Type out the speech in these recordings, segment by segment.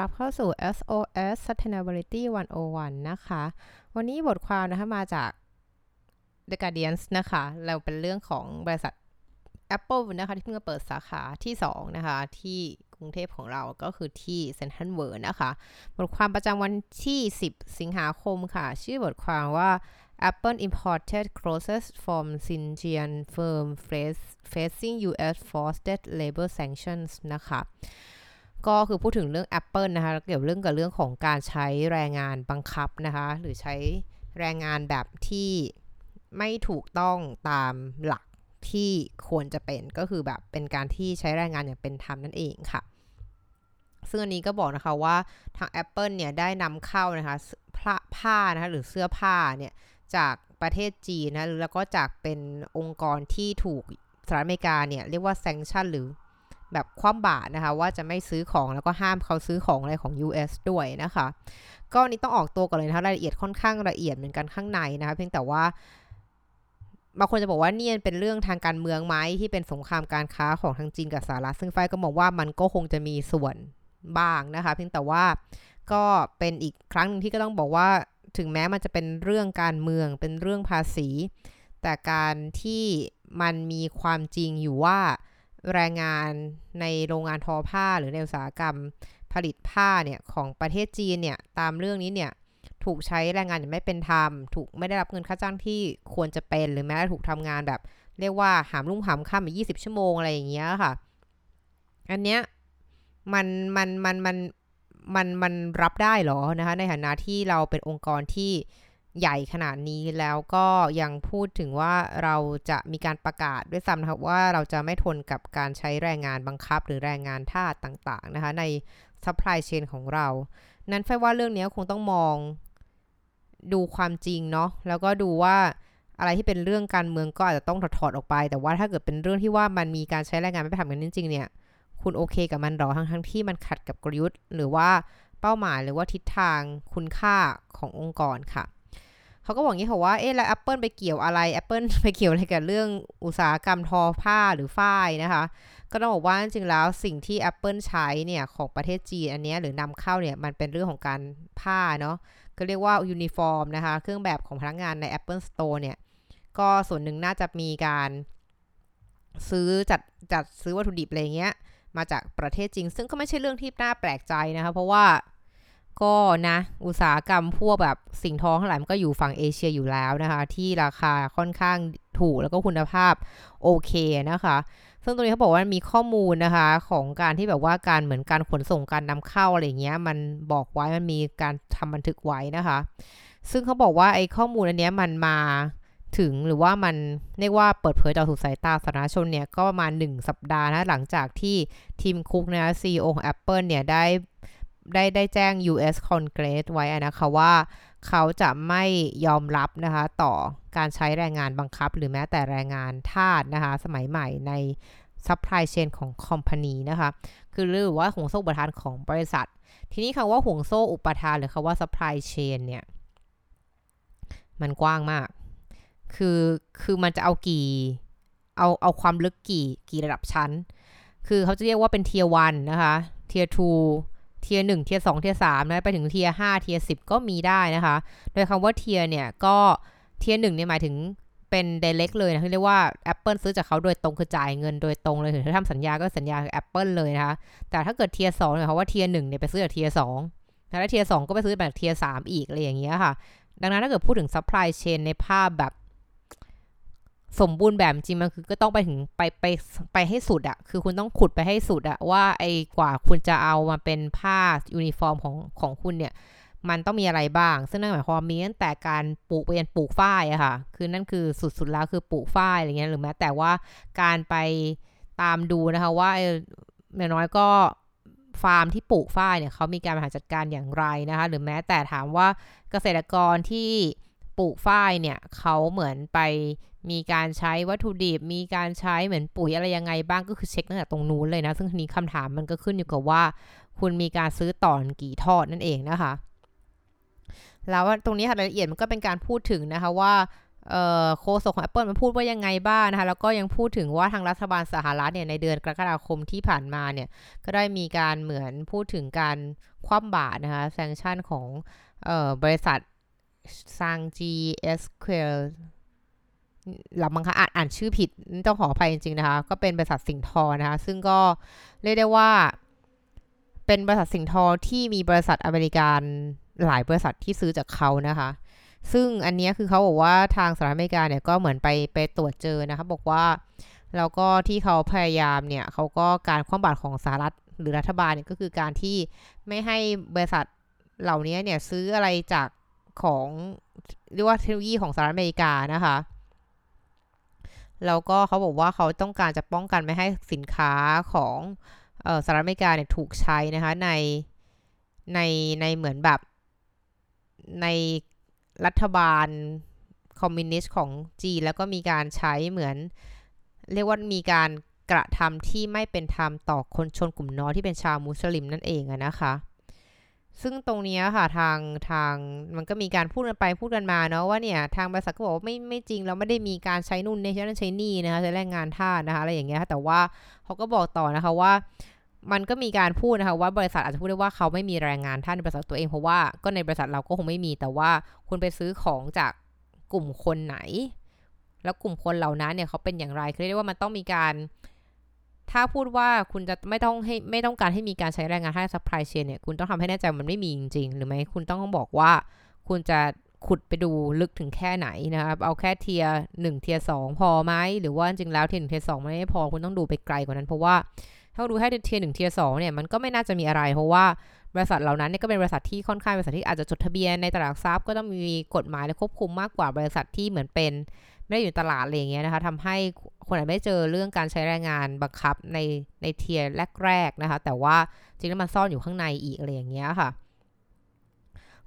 รับเข้าสู่ SOS Sustainability 101 นะคะ วันนี้บทความนะคะมาจาก The Guardian นะคะ เราเป็นเรื่องของบริษัท Apple นะคะ ที่เพิ่งจะเปิดสาขาที่ 2 นะคะ ที่กรุงเทพของเราก็คือที่เซนทรัลเวิร์นะคะ บทความประจำวันที่ 10 สิงหาคมค่ะ ชื่อบทความว่า Apple imported clothes from Xinjiang firm facing U.S. forced labor sanctions นะคะ ก็คือพูดถึงเรื่อง Apple นะคะเกี่ยวเรื่องกับเรื่องของการใช้แรงงานบังคับนะคะ หรือใช้แรงงานแบบที่ไม่ถูกต้องตามหลักที่ควรจะเป็นก็คือแบบเป็นการที่ใช้แรงงานอย่างเป็นธรรมนั่นเองค่ะ ซึ่งอันนี้ก็บอกนะคะว่าทาง Apple เนี่ยได้นำเข้านะคะผ้านะคะหรือเสื้อผ้าเนี่ยจากประเทศจีนนะแล้วก็จากเป็นองค์กรที่ถูกสหรัฐอเมริกาเนี่ยเรียกว่าแซงชั่นหรือ แบบคว่ำบาตรนะคะ ว่าจะไม่ซื้อของแล้วก็ห้ามเขาซื้อของอะไรของ US ด้วยนะคะ ก็นี้ต้องออกตัวก่อนเลยนะคะรายละเอียดค่อนข้างละเอียดเหมือนกันข้างในนะคะ เพียงแต่ว่าบางคนจะบอกว่านี่เป็นเรื่องทางการเมืองไหมที่เป็นสงครามการค้าของทางจีนกับสหรัฐซึ่งไฟก็มองว่ามันก็คงจะมีส่วนบ้างนะคะ เพียงแต่ว่าก็เป็นอีกครั้งนึงที่ก็ต้องบอกว่าถึงแม้มันจะเป็นเรื่องการเมืองเป็นเรื่องภาษี แต่การที่มันมีความจริงอยู่ว่า แรงงานในโรงงานทอผ้าหรือในอุตสาหกรรมผลิตผ้าเนี่ยของประเทศจีนเนี่ยตามเรื่องนี้เนี่ยถูกใช้แรงงานอย่างไม่เป็นธรรม ถูกไม่ได้รับเงินค่าจ้างที่ควรจะเป็น หรือแม้ถูกทำงานแบบ เรียกว่าหามรุ่งหามค่ำอีกยี่สิบชั่วโมงอะไรอย่างเงี้ยค่ะ อันเนี้ยมันมันมันมันมันมันรับได้หรอนะคะในฐานะที่เราเป็นองค์กรที่ ใหญ่ขนาดนี้แล้วก็ยังพูดถึงว่าเราจะมีการประกาศด้วยซ้ำนะครับว่าเราจะไม่ทนกับการใช้แรงงานบังคับ หรือแรงงานทาสต่างๆนะคะใน supply chain ของเรา นั้นเฟิร์นว่าเรื่องนี้คงต้องมองดูความจริงเนาะแล้วก็ดูว่าอะไรที่เป็นเรื่องการเมืองก็อาจจะต้องถอดถอดออกไป แต่ว่าถ้าเกิดเป็นเรื่องที่ว่ามันมีการใช้แรงงานไม่เป็นธรรมกันจริงๆเนี่ย คุณโอเคกับมันหรอทั้งทั้งที่มันขัดกับกลยุทธ์ หรือว่าเป้าหมายหรือว่าทิศทางคุณค่าขององค์กรค่ะ เขาก็บอกงี้ค่ะว่าเอ๊ะแล้ว Apple ไปเกี่ยวอะไร Apple ไปเกี่ยวอะไรกับเรื่องอุตสาหกรรมทอผ้าหรือฝ้ายนะคะ ก็ต้องบอกว่าจริงแล้วสิ่งที่ Apple ใช้เนี่ยของประเทศจีนอันนี้หรือนำเข้าเนี่ยมันเป็นเรื่องของการผ้าเนาะก็เรียกว่ายูนิฟอร์มนะคะ เครื่องแบบของพนักงานใน Apple Store เนี่ยก็ส่วนหนึ่งน่าจะมีการซื้อจัดจัดซื้อวัตถุดิบอะไรเงี้ยมาจากประเทศจริง ซึ่งก็ไม่ใช่เรื่องที่น่าแปลกใจนะคะ เพราะว่า ก็นะ อุตสาหกรรมพวกแบบสิ่งทองทั้งหลายมันก็อยู่ฝั่งเอเชียอยู่แล้วนะคะ ที่ราคาค่อนข้างถูกแล้วก็คุณภาพโอเคนะคะ ซึ่งตรงนี้เขาบอกว่ามีข้อมูลนะคะของการที่แบบว่าการเหมือนการขนส่งการนำเข้าอะไรเงี้ย มันบอกไว้มันมีการทำบันทึกไว้นะคะ ซึ่งเขาบอกว่าไอ้ข้อมูลอันนี้มันมาถึงหรือว่ามันเรียกว่าเปิดเผยต่อสู่สายตาสาธารณชนเนี่ย ก็ประมาณ 1 สัปดาห์นะ หลังจากที่ทิมคุกนะ CEO ของ Apple เนี่ย ได้ ได้ได้แจ้ง U.S. Congress ไว้นะคะว่าเขาจะไม่ยอมรับนะคะต่อการใช้แรงงานบังคับ หรือแม้แต่แรงงานทาสนะคะสมัยใหม่ใน supply chain ของ company นะคะ คือหรือว่าห่วงโซ่อุปทานของบริษัท ทีนี้คำว่าห่วงโซ่อุปทานหรือคำว่า supply chain เนี่ย มันกว้างมาก คือคือมันจะเอากี่เอาเอาความลึกกี่กี่ระดับชั้น คือเขาจะเรียกว่าเป็น tier one นะคะ tier two tier หนึ่ง tier สอง tier สามนะไปถึง tier ห้า tier สิบก็มีได้นะคะ โดยคำว่า tier เนี่ยก็ tier หนึ่งเนี่ยหมายถึงเป็น direct เลยนะเรียกว่า Apple ซื้อจากเขาโดยตรงคือจ่ายเงินโดยตรงเลยถึงถ้าทำสัญญาก็สัญญากับ Apple เลยนะคะ แต่ถ้าเกิด tier สองเนี่ยเขาว่า tier หนึ่งเนี่ยไปซื้อจาก tier สองแล้ว tier สองก็ไปซื้อจาก tier สามอีกอะไรอย่างเงี้ยค่ะ ดังนั้นถ้าเกิดพูดถึง supply chain ในภาพแบบ สมบูรณ์แบบจริงมันคือก็ต้องไปถึงไปไปไปให้สุดอะคือคุณต้องขุดไปให้สุดอะว่าไอ้กว่าคุณจะเอามาเป็นผ้ายูนิฟอร์มของของคุณเนี่ย มันต้องมีอะไรบ้าง ซึ่งนั่นหมายความมีตั้งแต่การปลูกไปยันปลูกฝ้ายอะค่ะ คือนั่นคือสุดๆแล้วคือปลูกฝ้ายอะไรเงี้ยหรือแม้แต่ว่าการไปตามดูนะคะว่าอย่างน้อยก็ฟาร์มที่ปลูกฝ้ายเนี่ยเขามีการบริหารจัดการอย่างไรนะคะ หรือแม้แต่ถามว่าเกษตรกรที่ปลูกฝ้ายเนี่ยเขาเหมือนไป มีการใช้วัตถุดิบ มีการใช้เหมือนปุ๋ยอะไรยังไงบ้างก็คือเช็คตั้งแต่ตรงนู้นเลยนะ ซึ่งทีนี้คำถามมันก็ขึ้นอยู่กับว่า คุณมีการซื้อต่อนกี่ทอดนั่นเองนะคะ แล้วตรงนี้รายละเอียดมันก็เป็นการพูดถึงนะคะว่าโฆษกของ Apple มันพูดว่ายังไงบ้างนะคะ แล้วก็ยังพูดถึงว่าทางรัฐบาลสหรัฐเนี่ยในเดือนกรกฎาคมที่ผ่านมาเนี่ย ก็ได้มีการเหมือนพูดถึงการคว่ำบาตรนะคะแซงชั่นของออบริษัทซังจีเอสเควล หลับมังคะอ่านอ่านชื่อผิดต้องขออภัยจริงๆนะคะ ก็เป็นบริษัทสิงทอนะคะ ซึ่งก็เรียกได้ว่า เป็นบริษัทสิงทอที่มีบริษัทอเมริกันหลายบริษัทที่ซื้อจากเขานะคะ ซึ่งอันนี้คือเขาบอกว่าทางสหรัฐอเมริกาเนี่ยก็เหมือนไปไปตรวจเจอนะคะ บอกว่าแล้วก็ที่เขาพยายามเนี่ยเขาก็การคว่ำบาตรของสหรัฐหรือรัฐบาลเนี่ยก็คือการที่ไม่ให้บริษัทเหล่านี้เนี่ยซื้ออะไรจากของเรียกว่าเทคโนโลยีของสหรัฐอเมริกานะคะ แล้วก็เขาบอกว่าเขาต้องการจะป้องกันไม่ให้สินค้าของสหรัฐอเมริกาเนี่ยถูกใช้นะคะในในในเหมือนแบบในรัฐบาลคอมมิวนิสต์ของจีนแล้วก็มีการใช้เหมือน เรียกว่ามีการกระทำที่ไม่เป็นธรรมต่อคนชนกลุ่มน้อยที่เป็นชาวมุสลิมนั่นเองนะคะ ซึ่งตรงนี้ค่ะทางทางมันก็มีการพูดกันไปพูดกันมาเนาะว่าเนี่ยทางบริษัทก็บอกว่าไม่ไม่จริงเราไม่ได้มีการใช้นู่นใช้นั่นใช้นี่นะคะใช้แรงงานทาสนะคะอะไรอย่างเงี้ยแต่ว่าเขาก็บอกต่อนะคะว่ามันก็มีการพูดนะคะว่าบริษัทอาจจะพูดได้ว่าเขาไม่มีแรงงานท่านในบริษัทตัวเองเพราะว่าก็ในบริษัทเราก็คงไม่มีแต่ว่าคุณไปซื้อของจากกลุ่มคนไหน แล้วกลุ่มคนเหล่านั้นเนี่ยเขาเป็นอย่างไรคือเรียกว่ามันต้องมีการ ถ้าพูดว่าคุณจะไม่ต้องให้ไม่ต้องการให้มีการใช้แรงงานให้ supply chain เนี่ยคุณต้องทำให้แน่ใจมันไม่มีจริงๆ หรือไม่คุณต้องบอกว่าคุณจะขุดไปดูลึกถึงแค่ไหนนะครับ เอาแค่เทียหนึ่งเทียสองพอไหมหรือว่าจริงแล้วเทียหนึ่งเทียสองไม่พอคุณต้องดูไปไกลกว่านั้นเพราะว่า ถ้าดูให้ tier หนึ่ง tier สองเนี่ยมันก็ไม่น่าจะมีอะไร เพราะว่าบริษัทเหล่านั้นเนี่ยก็เป็นบริษัทที่ค่อนข้างบริษัทที่อาจจะจดทะเบียนในตลาดทรัพย์ก็ต้องมีกฎหมายและควบคุมมากกว่าบริษัทที่เหมือนเป็น ไม่ได้อยู่ตลาดอะไรอย่างเงี้ยนะคะทำให้คนอาจไม่เจอเรื่องการใช้แรงงานบังคับในในเทียร์แรกๆนะคะ แต่ว่าจริงแล้วมันซ่อนอยู่ข้างในอีกอะไรอย่างเงี้ยค่ะ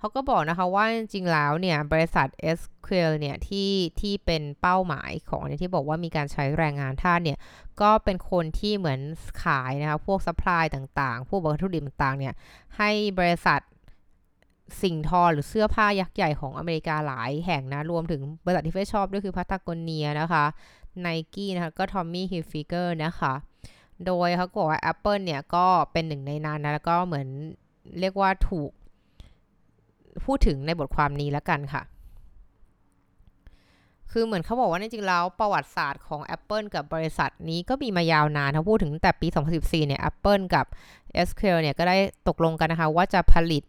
เขาก็บอกนะคะว่าจริงๆแล้วเนี่ยบริษัท SQL เนี่ยที่ที่เป็นเป้าหมายของเนี่ยที่บอกว่ามีการใช้แรงงานท่าเนี่ยก็เป็นคนที่เหมือนขายนะคะพวก supply ต่างๆ พวกวัตถุดิบต่างๆเนี่ยให้บริษัทสิ่งทอหรือเสื้อผ้ายักษ์ใหญ่ของอเมริกาหลายแห่งนะ รวมถึงบริษัทที่เฟชอบด้วยคือพัตากเนียนะคะไนกี้นะคะก็ Tommy Hilfiger นะคะ โดยเขาบอกว่า Apple เนี่ยก็เป็นหนึ่งในนั้นนะ แล้วก็เหมือนเรียกว่าถูก พูดถึงในบทความนี้แล้วกันค่ะ คือเหมือนเขาบอกว่าจริงๆแล้วประวัติศาสตร์ของ Apple กับบริษัทนี้ก็มีมายาวนานเขาพูดถึงแต่ปี 2014 เนี่ย Apple กับ SQL เนี่ยก็ได้ตกลงกันนะคะ ว่าจะผลิต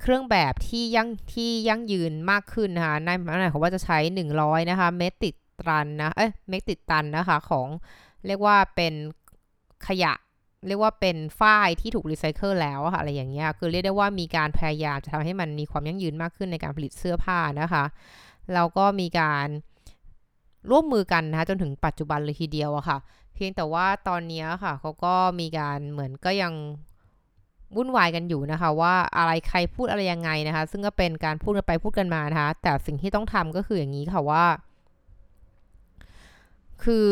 เครื่องแบบที่ยั่งที่ยั่งยืนมากขึ้นนะคะในหมายความว่าจะใช้ 100 นะคะ เมตรติดตันนะ เอ้ย เมตรติดตันนะคะของเรียกว่าเป็นขยะ เรียกว่าเป็นฝ้ายที่ถูกรีไซเคิลแล้วค่ะอะไรอย่างเงี้ยคือเรียกได้ว่ามีการพยายามจะทำให้มันมีความยั่งยืนมากขึ้นในการผลิตเสื้อผ้านะคะแล้วก็มีการร่วมมือกันนะคะจนถึงปัจจุบันเลยทีเดียวอะค่ะ เพียงแต่ว่าตอนนี้ค่ะเขาก็มีการเหมือนก็ยังวุ่นวายกันอยู่นะคะ ว่าอะไรใครพูดอะไรยังไงนะคะ ซึ่งก็เป็นการพูดกันไปพูดกันมานะคะ แต่สิ่งที่ต้องทำก็คืออย่างนี้ค่ะว่า คือ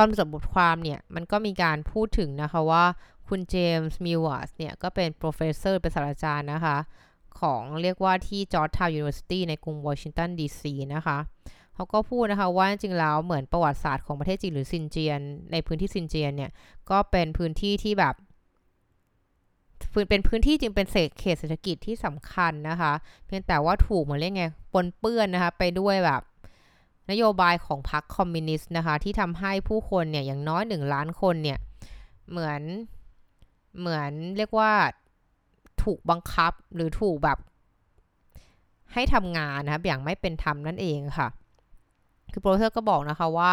อนจบบทความเนี่ย มันก็มีการพูดถึงนะคะว่าคุณเจมส์มิวส์เนี่ย ก็เป็น professor เป็นศาสตราจารย์นะคะ ของเรียกว่าที่ Georgetown University ในกรุงวอชิงตันดีซีนะคะเขาก็พูดนะคะว่าจริงแล้วเหมือนประวัติศาสตร์ของประเทศจีนหรือซินเจียง ในพื้นที่ซินเจียงเนี่ย ก็เป็นพื้นที่ที่แบบเป็นพื้นที่จริงเป็นเขตเศรษฐกิจที่สำคัญนะคะ เพียงแต่ว่าถูกเหมือนเรียกไงปนเปื้อนนะคะ ไปด้วยแบบ นโยบายของพรรคคอมมิวนิสต์นะคะ ที่ทำให้ผู้คนเนี่ยอย่างน้อยหนึ่งล้านคนเนี่ย เหมือนเหมือนเรียกว่าถูกบังคับหรือถูกแบบ ให้ทำงานนะครับอย่างไม่เป็นธรรมนั่นเองค่ะ คือ professor ก็บอกนะคะว่า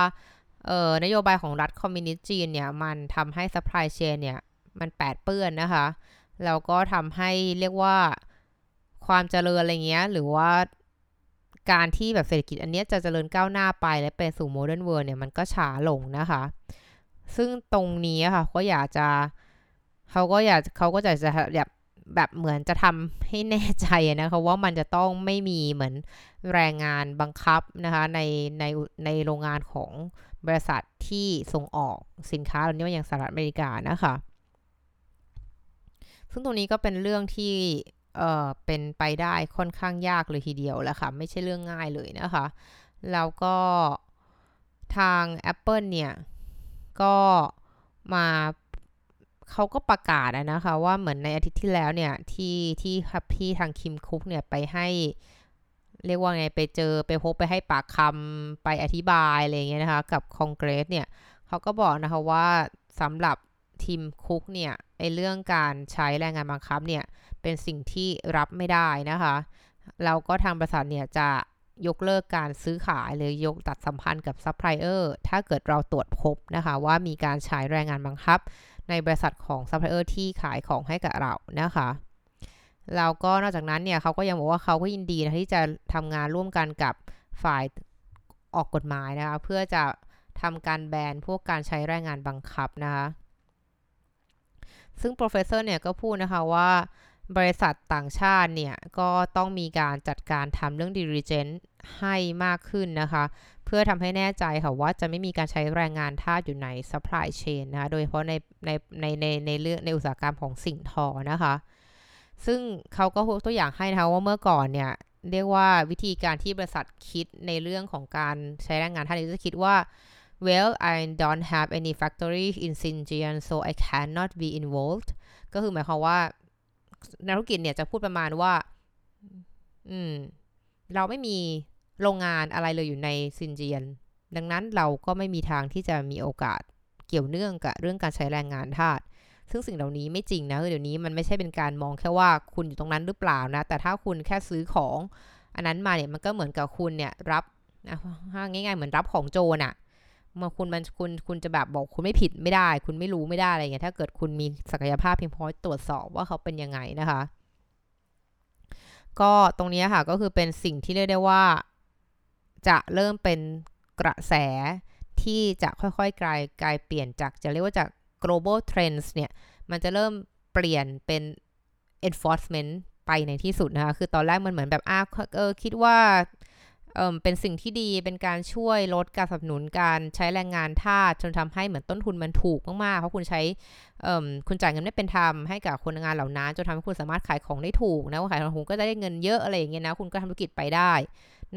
เออนโยบายของรัฐคอมมิวนิสต์จีนเนี่ยมันทำให้ supply chain เนี่ยมันแปดเปื้อนนะคะแล้วก็ทำให้เรียกว่าความเจริญอะไรเงี้ย หรือว่า การที่แบบเศรษฐกิจอันนี้จะเจริญก้าวหน้าไปและไปสู่ modern world เนี่ยมันก็ช้าลงนะคะ ซึ่งตรงนี้ค่ะก็อยากจะเขาก็อยากเขาก็จะจะแบบแบบเหมือนจะทำให้แน่ใจนะคะว่ามันจะต้องไม่มีเหมือนแรงงานบังคับนะคะในในในโรงงานของบริษัทที่ส่งออกสินค้าเหล่านี้อย่างสหรัฐอเมริกานะคะ ซึ่งตรงนี้ก็เป็นเรื่องที่ เอ่อเป็นไปได้ค่อนข้างยากเลยทีเดียวแหล้วค่ะ ไม่ใช่เรื่องง่ายเลยนะคะ แล้วก็ทาง Apple เนี่ย ก็มาเขาก็ประกาศนะคะ ว่าเหมือนในอาทิตย์ที่แล้วเนี่ย ที่ที่พี่ทางคิมคุกเนี่ยไปให้เรียกว่าไงไปเจอไปพบไปให้ปากคำไปอธิบายอะไรเงี้ยนะคะ กับคอนเกรสเนี่ยเขาก็บอกนะคะว่าสำหรับ ทีมคุกเนี่ยไอเรื่องการใช้แรงงานบังคับเนี่ยเป็นสิ่งที่รับไม่ได้นะคะเราก็ทางบริษัทเนี่ยจะยกเลิกการซื้อขายหรือยกตัดสัมพันธ์กับซัพพลายเออร์ถ้าเกิดเราตรวจพบนะคะ ว่ามีการใช้แรงงานบังคับ ในบริษัทของซัพพลายเออร์ที่ขายของให้กับเรานะคะแล้วก็นอกจากนั้นเนี่ยเขาก็ยังบอกว่าเขาก็ยินดีนะที่จะทำงานร่วมกันกับฝ่ายออกกฎหมายนะคะ เพื่อจะทำการแบนพวกการใช้แรงงานบังคับนะคะ ซึ่ง professor เนี่ยก็พูดนะคะว่าบริษัทต่างชาติเนี่ย ก็ต้องมีการจัดการทำเรื่อง diligence ให้มากขึ้นนะคะ เพื่อทำให้แน่ใจค่ะว่าจะไม่มีการใช้แรงงานทาสอยู่ใน supply chain นะคะโดยเฉพาะในในในในในเรื่องในอุตสาหกรรมของสิ่งทอนะคะ ซึ่งเขาก็พกตัวอย่างให้นะคะว่าเมื่อก่อนเนี่ย เรียกว่าวิธีการที่บริษัทคิดในเรื่องของการใช้แรงงานทาสจะคิดว่า well I don't have any factory in Xinjiang so I cannot be involved ก็คือหมายความว่านักธุรกิจเนี่ยจะพูดประมาณว่า อืม เราไม่มีโรงงานอะไรเลยอยู่ในซินเจียน ดังนั้นเราก็ไม่มีทางที่จะมีโอกาสเกี่ยวเนื่องกับเรื่องการใช้แรงงานทาสซึ่งสิ่งเหล่านี้ไม่จริงนะเดี๋ยวนี้มันไม่ใช่เป็นการมองแค่ว่าคุณอยู่ตรงนั้นหรือเปล่านะ แต่ถ้าคุณแค่ซื้อของ อันนั้นมาเนี่ยมันก็เหมือนกับคุณเนี่ยรับง่ายๆเหมือนรับของโจรอะ มาคุณมันคุณคุณจะแบบบอกคุณไม่ผิดไม่ได้ คุณไม่รู้ไม่ได้อะไรเงี้ยถ้าเกิดคุณมีศักยภาพเพียงพอตรวจสอบว่าเขาเป็นยังไงนะคะ ก็ตรงนี้ค่ะก็คือเป็นสิ่งที่เรียกได้ว่า จะเริ่มเป็นกระแสที่จะค่อยๆกลายกลายเปลี่ยนจากจะเรียกว่าจาก global trends เนี่ย มันจะเริ่มเปลี่ยนเป็น enforcement ไปในที่สุดนะคะ คือตอนแรกมันเหมือนแบบอ้าเออคิดว่า เเป็นสิ่งที่ดีเป็นการช่วยลดการสนับสนุนการใช้แรงงานทาสจนทำให้เหมือนต้นทุนมันถูกมากๆ เพราะคุณใช้คุณจ่ายเงินไม่เป็นธรรมให้กับคนงานเหล่านั้นจนทำให้คุณสามารถขายของได้ถูกนะขายของก็จะได้เงินเยอะอะไรอย่างเงี้ยนะคุณก็ทำธุรกิจไปได้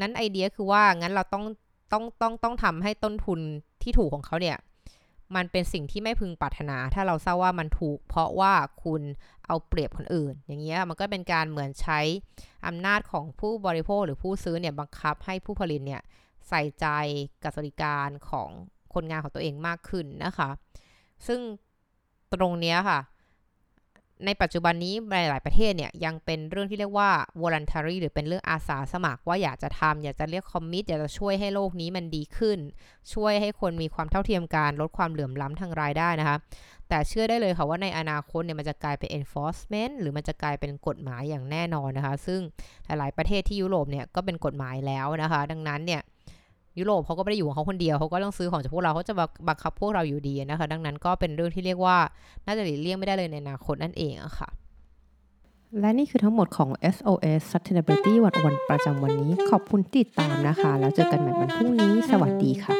นั้นไอเดียคือว่างั้นเราต้องต้องต้องต้องทำให้ต้นทุนที่ถูกของเขาเนี่ย มันเป็นสิ่งที่ไม่พึงปรารถนา ถ้าเราทราบว่ามันถูก เพราะว่าคุณเอาเปรียบคนอื่น อย่างเงี้ยมันก็เป็นการเหมือนใช้อำนาจของผู้บริโภคหรือผู้ซื้อเนี่ยบังคับให้ผู้ผลิตเนี่ยใส่ใจกับสวัสดิการของคนงานของตัวเองมากขึ้นนะคะ ซึ่งตรงเนี้ยค่ะ ในปัจจุบันนี้หลาย ๆ ประเทศเนี่ยยังเป็นเรื่องที่เรียกว่า voluntary หรือเป็นเรื่องอาสาสมัครว่าอยากจะทำอยากจะเรียกคอมมิตอยากจะช่วยให้โลกนี้มันดีขึ้น ช่วยให้คนมีความเท่าเทียมกันลดความเหลื่อมล้ำทางรายได้นะคะ แต่เชื่อได้เลยค่ะว่าในอนาคตเนี่ยมันจะกลายเป็น enforcement หรือมันจะกลายเป็นกฎหมายอย่างแน่นอนนะคะ ซึ่งหลาย ๆ ประเทศที่ยุโรปเนี่ยก็เป็นกฎหมายแล้วนะคะ ดังนั้นเนี่ย ยุโรปเขาก็ไม่ได้อยู่ของเขาคนเดียวเขาก็ต้องซื้อของจากพวกเราเขาจะบังคับพวกเราอยู่ดีนะคะ ดังนั้นก็เป็นเรื่องที่เรียกว่าน่าจะหลีกเลี่ยงไม่ได้เลยในอนาคตนั่นเองอะค่ะ และนี่คือทั้งหมดของ SOS Sustainability วันวันประจำวันนี้ ขอบคุณติดตามนะคะ แล้วเจอกันใหม่วันพรุ่งนี้ สวัสดีค่ะ